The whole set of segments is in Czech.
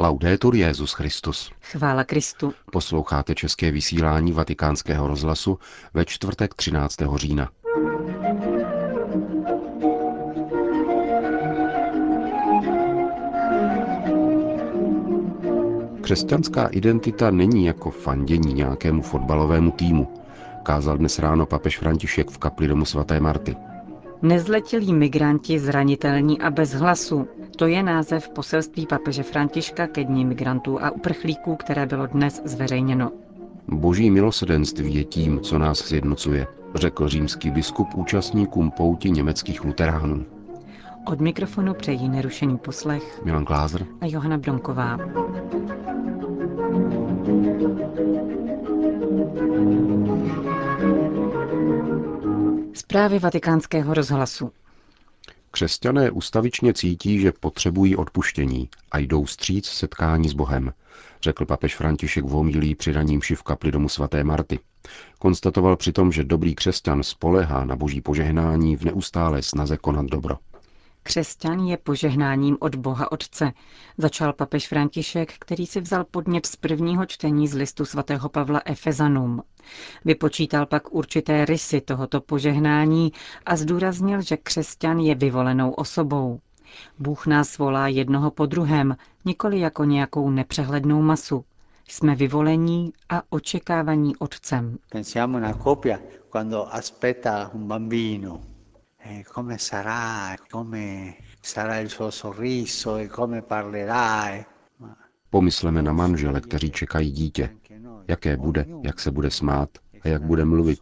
Laudetur Jezus Christus. Chvála Kristu. Posloucháte české vysílání Vatikánského rozhlasu ve čtvrtek 13. října. Křesťanská identita není jako fandění nějakému fotbalovému týmu, kázal dnes ráno papež František v kapli domu svaté Marty. Nezletilí migranti zranitelní a bez hlasu. To je název poselství papeže Františka ke dní migrantů a uprchlíků, které bylo dnes zveřejněno. Boží milosedenství je tím, co nás sjednocuje, řekl římský biskup účastníkům pouti německých luteránů. Od mikrofonu přejí nerušený poslech Milan Glázer a Johana Bronková. Zprávy vatikánského rozhlasu. Křesťané ustavičně cítí, že potřebují odpuštění a jdou stříc setkání s Bohem, řekl papež František v homilí při raním v kapli domu svaté Marty. Konstatoval přitom, že dobrý křesťan spolehá na boží požehnání v neustálé snaze konat dobro. Křesťan je požehnáním od Boha Otce, začal papež František, který si vzal podnět z prvního čtení z listu svatého Pavla Efezanum. Vypočítal pak určité rysy tohoto požehnání a zdůraznil, že křesťan je vyvolenou osobou. Bůh nás volá jednoho po druhém, nikoli jako nějakou nepřehlednou masu. Jsme vyvolení a očekávaní Otcem. Pensiamo una quando aspetta un bambino eh, come sarà, come sarà il suo sorriso e come parlerà. eh. Pomysleme na manžele, kteří čekají dítě. Jaké bude, jak se bude smát a jak bude mluvit.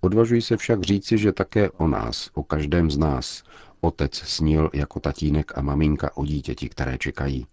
Odvažuji se však říci, že také o nás, o každém z nás, otec snil jako tatínek a maminka o dítěti, které čekají.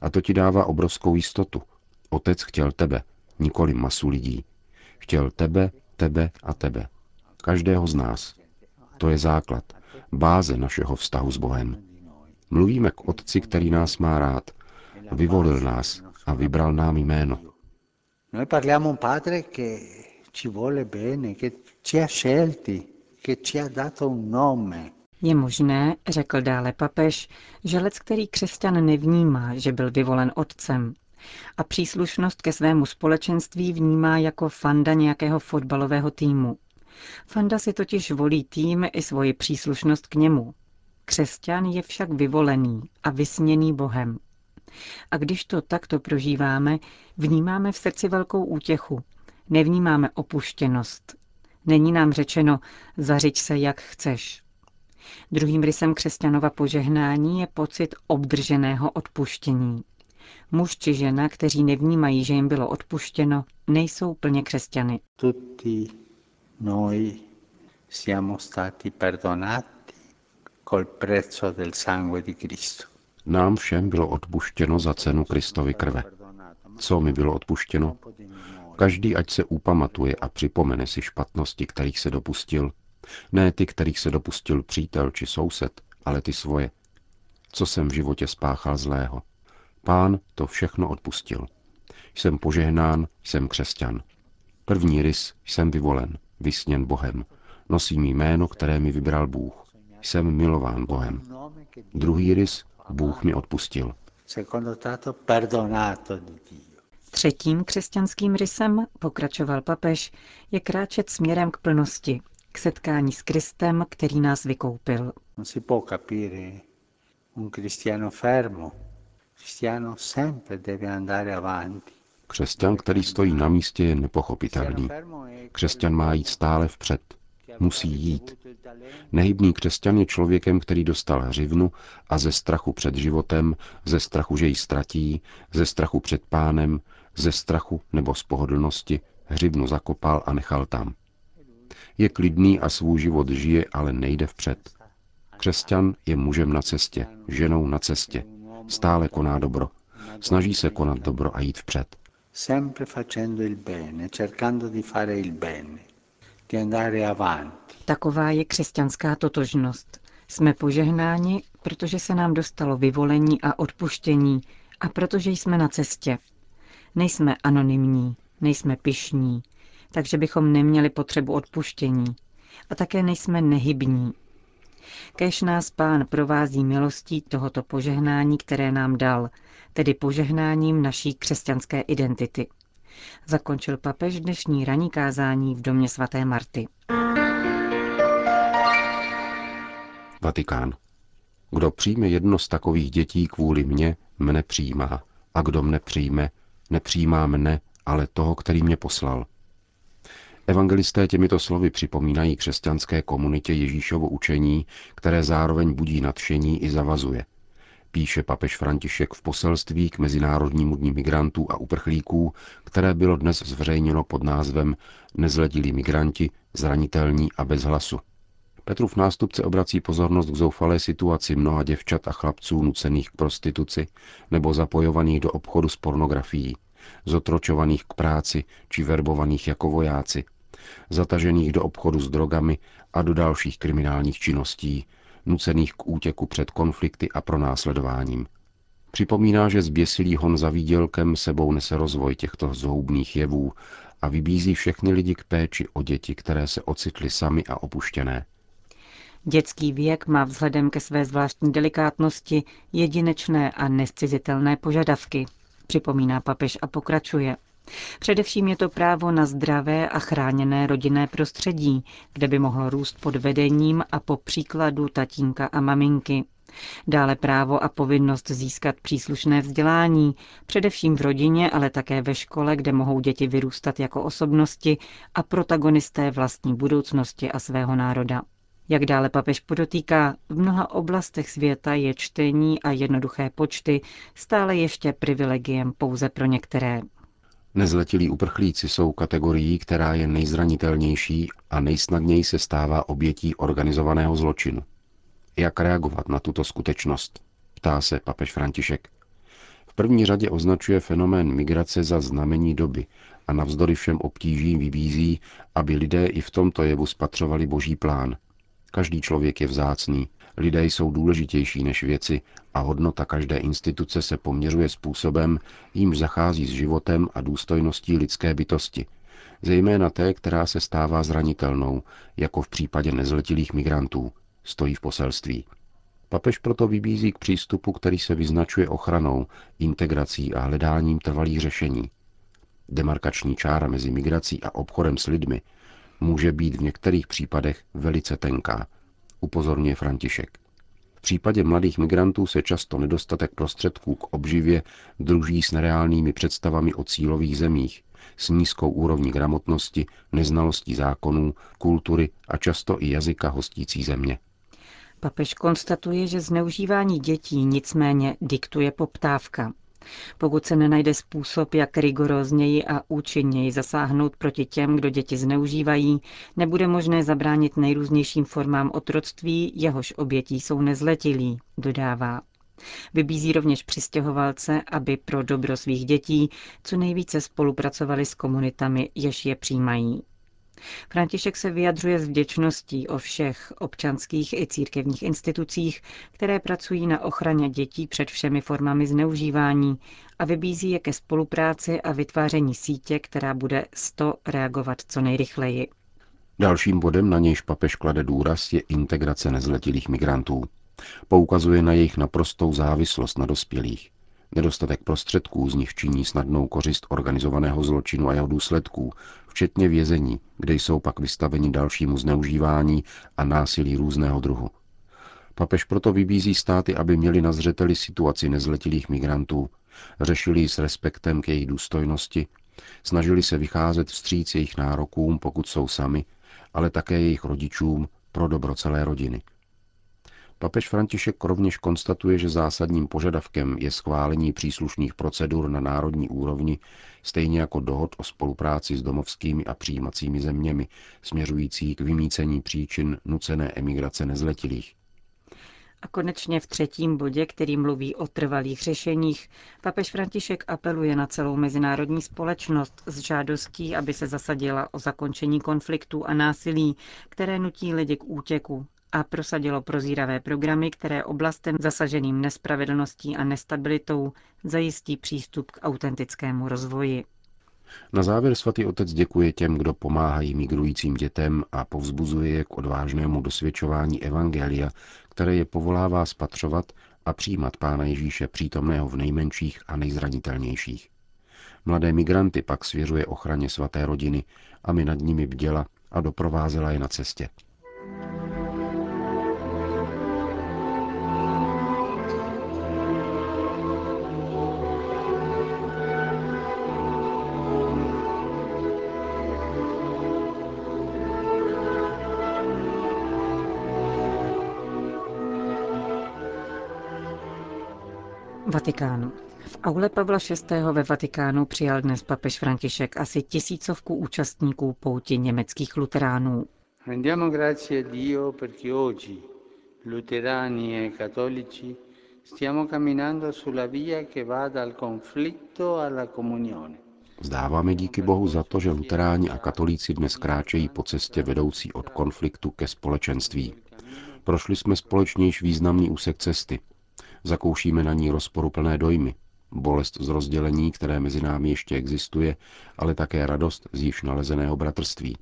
A to ti dává obrovskou jistotu. Otec chtěl tebe, nikoli masu lidí. Chtěl tebe, tebe a tebe. Každého z nás. To je základ, báze našeho vztahu s Bohem. Mluvíme k Otci, který nás má rád. Vyvolil nás a vybral nám jméno. Noi parliamo un padre che ci vuole bene, che ci ha scelti, che ci ha dato un nome. Je možné, řekl dále papež, že lec, který křesťan nevnímá, že byl vyvolen otcem a příslušnost ke svému společenství vnímá jako fanda nějakého fotbalového týmu. Fanda si totiž volí tým i svoji příslušnost k němu. Křesťan je však vyvolený a vysněný Bohem. A když to takto prožíváme, vnímáme v srdci velkou útěchu. Nevnímáme opuštěnost. Není nám řečeno, zařiď se, jak chceš. Druhým rysem křesťanova požehnání je pocit obdrženého odpuštění. Muž či žena, kteří nevnímají, že jim bylo odpuštěno, nejsou plně křesťany. Tutti noi siamo stati perdonati col prezzo del sangue di Cristo. Nám všem bylo odpuštěno za cenu Kristovy krve. Co mi bylo odpuštěno? Každý ať se upamatuje a připomene si špatnosti, kterých se dopustil. Ne ty, kterých se dopustil přítel či soused, ale ty svoje. Co jsem v životě spáchal zlého. Pán to všechno odpustil. Jsem požehnán, jsem křesťan. První rys jsem vyvolen, vysněn Bohem. Nosím jméno, které mi vybral Bůh. Jsem milován Bohem. Druhý rys Bůh mi odpustil. Třetím křesťanským rysem, pokračoval papež, je kráčet směrem k plnosti, k setkání s Kristem, který nás vykoupil. Non si può capire un cristiano fermo. Il cristiano sempre deve andare avanti. Křesťan, který stojí na místě, je nepochopitelný. Křesťan má jít stále vpřed. Musí jít. Nehybný křesťan je člověkem, který dostal hřivnu a ze strachu před životem, ze strachu, že ji ztratí, ze strachu před pánem, ze strachu nebo z pohodlnosti hřivnu zakopal a nechal tam. Je klidný a svůj život žije, ale nejde vpřed. Křesťan je mužem na cestě, ženou na cestě. Stále koná dobro. Snaží se konat dobro a jít vpřed. Sempre facendo il bene, cercando di fare il bene, di andare avanti. Taková je křesťanská totožnost. Jsme požehnáni, protože se nám dostalo vyvolení a odpuštění a protože jsme na cestě. Nejsme anonymní, nejsme pyšní, takže bychom neměli potřebu odpuštění. A také nejsme nehybní. Kež nás pán provází milostí tohoto požehnání, které nám dal, tedy požehnáním naší křesťanské identity. Zakončil papež dnešní raní kázání v domě svaté Marty. Vatikán. Kdo přijme jedno z takových dětí kvůli mně, mne přijímá. A kdo mne přijme, nepřijímá mne, ale toho, který mě poslal. Evangelisté těmito slovy připomínají křesťanské komunitě Ježíšovo učení, které zároveň budí nadšení i zavazuje. Píše papež František v poselství k Mezinárodnímu dní migrantů a uprchlíků, které bylo dnes zveřejněno pod názvem Nezledilí migranti, zranitelní a bez hlasu. Petrův nástupce obrací pozornost k zoufalé situaci mnoha děvčat a chlapců nucených k prostituci nebo zapojovaných do obchodu s pornografií, zotročovaných k práci či verbovaných jako vojáci, zatažených do obchodu s drogami a do dalších kriminálních činností, nucených k útěku před konflikty a pronásledováním. Připomíná, že zběsilý hon za výdělkem sebou nese rozvoj těchto zhoubných jevů a vybízí všechny lidi k péči o děti, které se ocitly sami a opuštěné. Dětský věk má vzhledem ke své zvláštní delikátnosti jedinečné a nescizitelné požadavky, připomíná papež a pokračuje. Především je to právo na zdravé a chráněné rodinné prostředí, kde by mohlo růst pod vedením a po příkladu tatínka a maminky. Dále právo a povinnost získat příslušné vzdělání, především v rodině, ale také ve škole, kde mohou děti vyrůstat jako osobnosti a protagonisté vlastní budoucnosti a svého národa. Jak dále papež podotýká, v mnoha oblastech světa je čtení a jednoduché počty stále ještě privilegiem pouze pro některé. Nezletilí uprchlíci jsou kategorií, která je nejzranitelnější a nejsnadněji se stává obětí organizovaného zločinu. Jak reagovat na tuto skutečnost? Ptá se papež František. V první řadě označuje fenomén migrace za znamení doby a navzdory všem obtížím vybízí, aby lidé i v tomto jevu spatřovali boží plán. Každý člověk je vzácný, lidé jsou důležitější než věci a hodnota každé instituce se poměřuje způsobem, jímž zachází s životem a důstojností lidské bytosti, zejména té, která se stává zranitelnou, jako v případě nezletilých migrantů, stojí v poselství. Papež proto vybízí k přístupu, který se vyznačuje ochranou, integrací a hledáním trvalých řešení. Demarkační čára mezi migrací a obchodem s lidmi může být v některých případech velice tenká, upozorňuje František. V případě mladých migrantů se často nedostatek prostředků k obživě druží s nereálnými představami o cílových zemích, s nízkou úrovní gramotnosti, neznalostí zákonů, kultury a často i jazyka hostící země. Papež konstatuje, že zneužívání dětí nicméně diktuje poptávka. Pokud se nenajde způsob, jak rigorózněji a účinněji zasáhnout proti těm, kdo děti zneužívají, nebude možné zabránit nejrůznějším formám otroctví, jehož obětí jsou nezletilí, dodává. Vybízí rovněž přistěhovalce, aby pro dobro svých dětí co nejvíce spolupracovali s komunitami, jež je přijímají. František se vyjadřuje s vděčností o všech občanských i církevních institucích, které pracují na ochraně dětí před všemi formami zneužívání a vybízí je ke spolupráci a vytváření sítě, která bude sto reagovat co nejrychleji. Dalším bodem, na nějž papež klade důraz, je integrace nezletilých migrantů. Poukazuje na jejich naprostou závislost na dospělých. Nedostatek prostředků z nich činí snadnou kořist organizovaného zločinu a jeho důsledků, včetně vězení, kde jsou pak vystaveni dalšímu zneužívání a násilí různého druhu. Papež proto vybízí státy, aby měli na zřeteli situaci nezletilých migrantů, řešili ji s respektem k jejich důstojnosti, snažili se vycházet vstříc jejich nárokům, pokud jsou sami, ale také jejich rodičům pro dobro celé rodiny. Papež František rovněž konstatuje, že zásadním požadavkem je schválení příslušných procedur na národní úrovni, stejně jako dohod o spolupráci s domovskými a přijímacími zeměmi, směřující k vymícení příčin nucené emigrace nezletilých. A konečně v třetím bodě, který mluví o trvalých řešeních, papež František apeluje na celou mezinárodní společnost s žádostí, aby se zasadila o zakončení konfliktů a násilí, které nutí lidi k útěku a prosadilo prozíravé programy, které oblastem zasaženým nespravedlností a nestabilitou zajistí přístup k autentickému rozvoji. Na závěr svatý otec děkuje těm, kdo pomáhají migrujícím dětem a povzbuzuje je k odvážnému dosvědčování Evangelia, které je povolává spatřovat a přijímat Pána Ježíše přítomného v nejmenších a nejzranitelnějších. Mladé migranty pak svěřuje ochraně svaté rodiny, aby nad nimi bděla a doprovázela je na cestě. Vatikánu. V aule Pavla VI. ve Vatikánu přijal dnes papež František asi tisícovku účastníků pouti německých luteránů. Rendiamo grazie a Dio perché oggi luterani e cattolici stiamo camminando sulla via che va dal conflitto alla comunione. Vzdáváme díky Bohu za to, že luteráni a katolíci dnes kráčejí po cestě vedoucí od konfliktu ke společenství. Prošli jsme společně již významný úsek cesty. Zakoušíme na ní rozporuplné dojmy, bolest z rozdělení, které mezi námi ještě existuje, ale také radost z již nalezeného bratrství.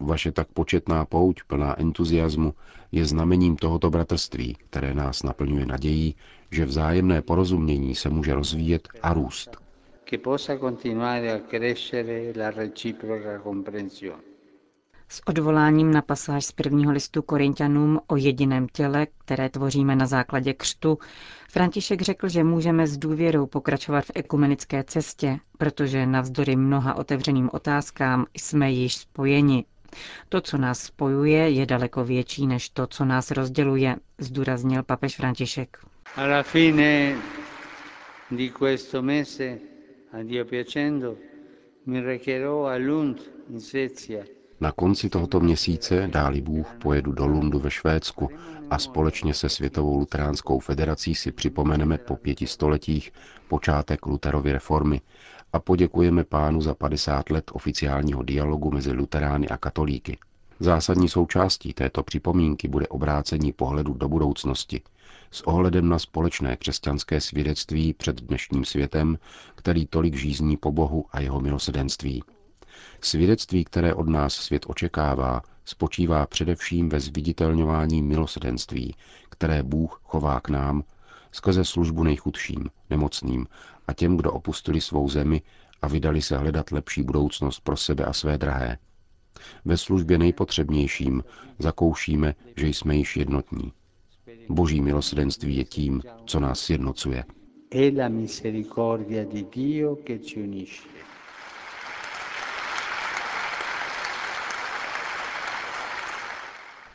Vaše tak početná pouť, plná entuziasmu, je znamením tohoto bratrství, které nás naplňuje nadějí, že vzájemné porozumění se může rozvíjet a růst. Possa continuare a crescere la reciproca comprensione. S odvoláním na pasáž z prvního listu Korintianům o jediném těle, které tvoříme na základě křtu, František řekl, že můžeme s důvěrou pokračovat v ekumenické cestě, protože navzdory mnoha otevřeným otázkám jsme již spojeni. To, co nás spojuje, je daleko větší než to, co nás rozděluje, zdůraznil papež František. Alla fine di questo mese, a Dio piacendo, mi recherò a Lund in Svezia Na konci tohoto měsíce, dáli Bůh, pojedu do Lundu ve Švédsku a společně se Světovou luteránskou federací si připomeneme po pěti stoletích počátek Luterovy reformy a poděkujeme pánu za 50 let oficiálního dialogu mezi luterány a katolíky. Zásadní součástí této připomínky bude obrácení pohledu do budoucnosti s ohledem na společné křesťanské svědectví před dnešním světem, který tolik žízní po Bohu a jeho milosedenství. Svědectví, které od nás svět očekává, spočívá především ve zviditelňování milosedenství, které Bůh chová k nám skrze službu nejchudším, nemocným a těm, kdo opustili svou zemi a vydali se hledat lepší budoucnost pro sebe a své drahé. Ve službě nejpotřebnějším zakoušíme, že jsme již jednotní. Boží milosedenství je tím, co nás sjednocuje. È la misericordia di Dio che ci unisce.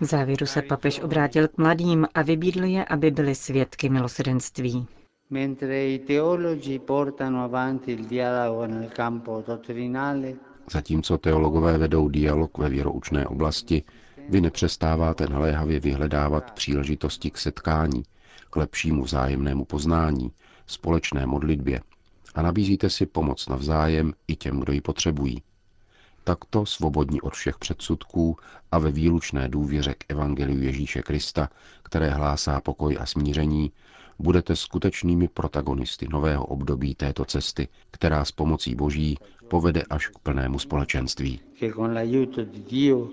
V závěru se papež obrátil k mladým a vybídl je, aby byli svědky milosedenství. Mentre i teologi portano avanti il dialogo nel campo dottrinale, Zatímco teologové vedou dialog ve věroučné oblasti, vy nepřestáváte naléhavě vyhledávat příležitosti k setkání, k lepšímu vzájemnému poznání, společné modlitbě a nabízíte si pomoc navzájem i těm, kdo ji potřebují. Takto svobodní od všech předsudků a ve výlučné důvěře k Evangeliu Ježíše Krista, které hlásá pokoj a smíření, budete skutečnými protagonisty nového období této cesty, která s pomocí Boží povede až k plnému společenství. che con l'aiuto di Dio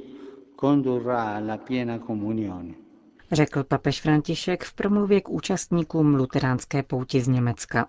condurrà alla piena comunione. Řekl papež František v promluvě k účastníkům luteránské pouti z Německa.